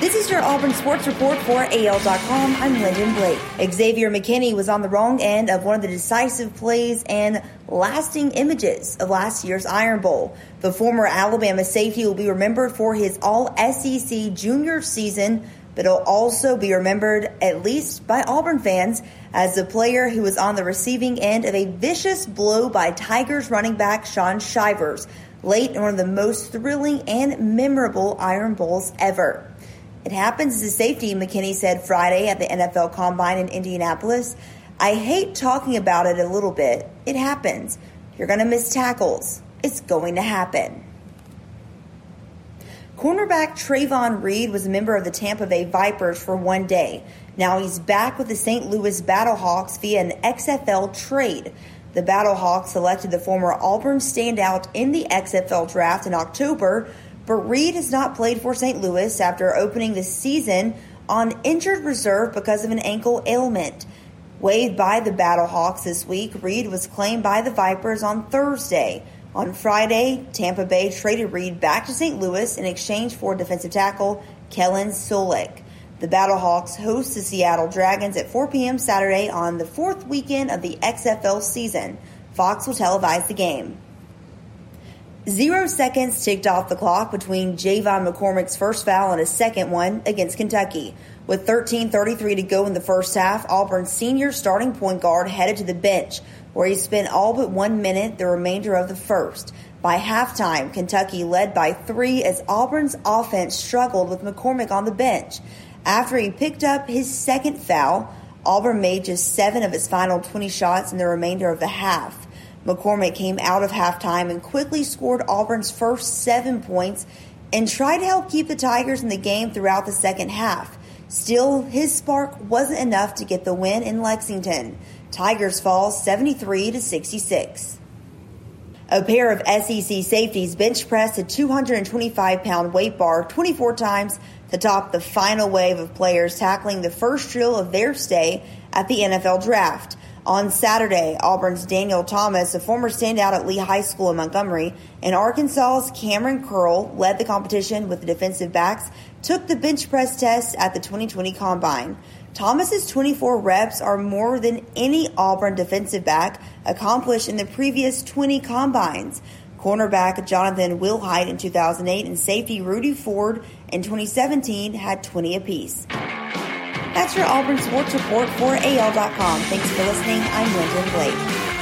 This is your Auburn Sports Report for AL.com. I'm Lyndon Blake. Xavier McKinney was on the wrong end of one of the decisive plays and lasting images of last year's Iron Bowl. The former Alabama safety will be remembered for his all SEC junior season, but he'll also be remembered, at least by Auburn fans, as the player who was on the receiving end of a vicious blow by Tigers running back Shaun Shivers late in one of the most thrilling and memorable Iron Bowls ever. It happens as a safety, McKinney said Friday at the NFL Combine in Indianapolis. I hate talking about it a little bit. It happens. You're going to miss tackles. It's going to happen. Cornerback Trovon Reed was a member of the Tampa Bay Vipers for one day. Now he's back with the St. Louis Battlehawks via an XFL trade. The Battlehawks selected the former Auburn standout in the XFL draft in October but Reed has not played for St. Louis after opening the season on injured reserve because of an ankle ailment. Waived by the Battlehawks this week, Reed was claimed by the Vipers on Thursday. On Friday, Tampa Bay traded Reed back to St. Louis in exchange for defensive tackle Kellen Solik. The Battlehawks host the Seattle Dragons at 4 p.m. Saturday on the fourth weekend of the XFL season. Fox will televise the game. Zero seconds ticked off the clock between J'Von McCormick's first foul and his second one against Kentucky. With 13.33 to go in the first half, Auburn's senior starting point guard headed to the bench, where he spent all but one minute the remainder of the first. By halftime, Kentucky led by three as Auburn's offense struggled with McCormick on the bench. After he picked up his second foul, Auburn made just seven of its final 20 shots in the remainder of the half. McCormick came out of halftime and quickly scored Auburn's first seven points and tried to help keep the Tigers in the game throughout the second half. Still, his spark wasn't enough to get the win in Lexington. Tigers fall 73 to 66. A pair of SEC safeties bench pressed a 225 pound weight bar 24 times to top the final wave of players tackling the first drill of their stay at the NFL draft. On Saturday, Auburn's Daniel Thomas, a former standout at Lee High School in Montgomery, and Arkansas's Kamren Curl led the competition with the defensive backs, took the bench press test at the 2020 Combine. Thomas's 24 reps are more than any Auburn defensive back accomplished in the previous 20 combines. Cornerback Jonathan Wilhite in 2008 and safety Rudy Ford in 2017 had 20 apiece. That's your Auburn Sports Report for AL.com. Thanks for listening. I'm Lyndon Blake.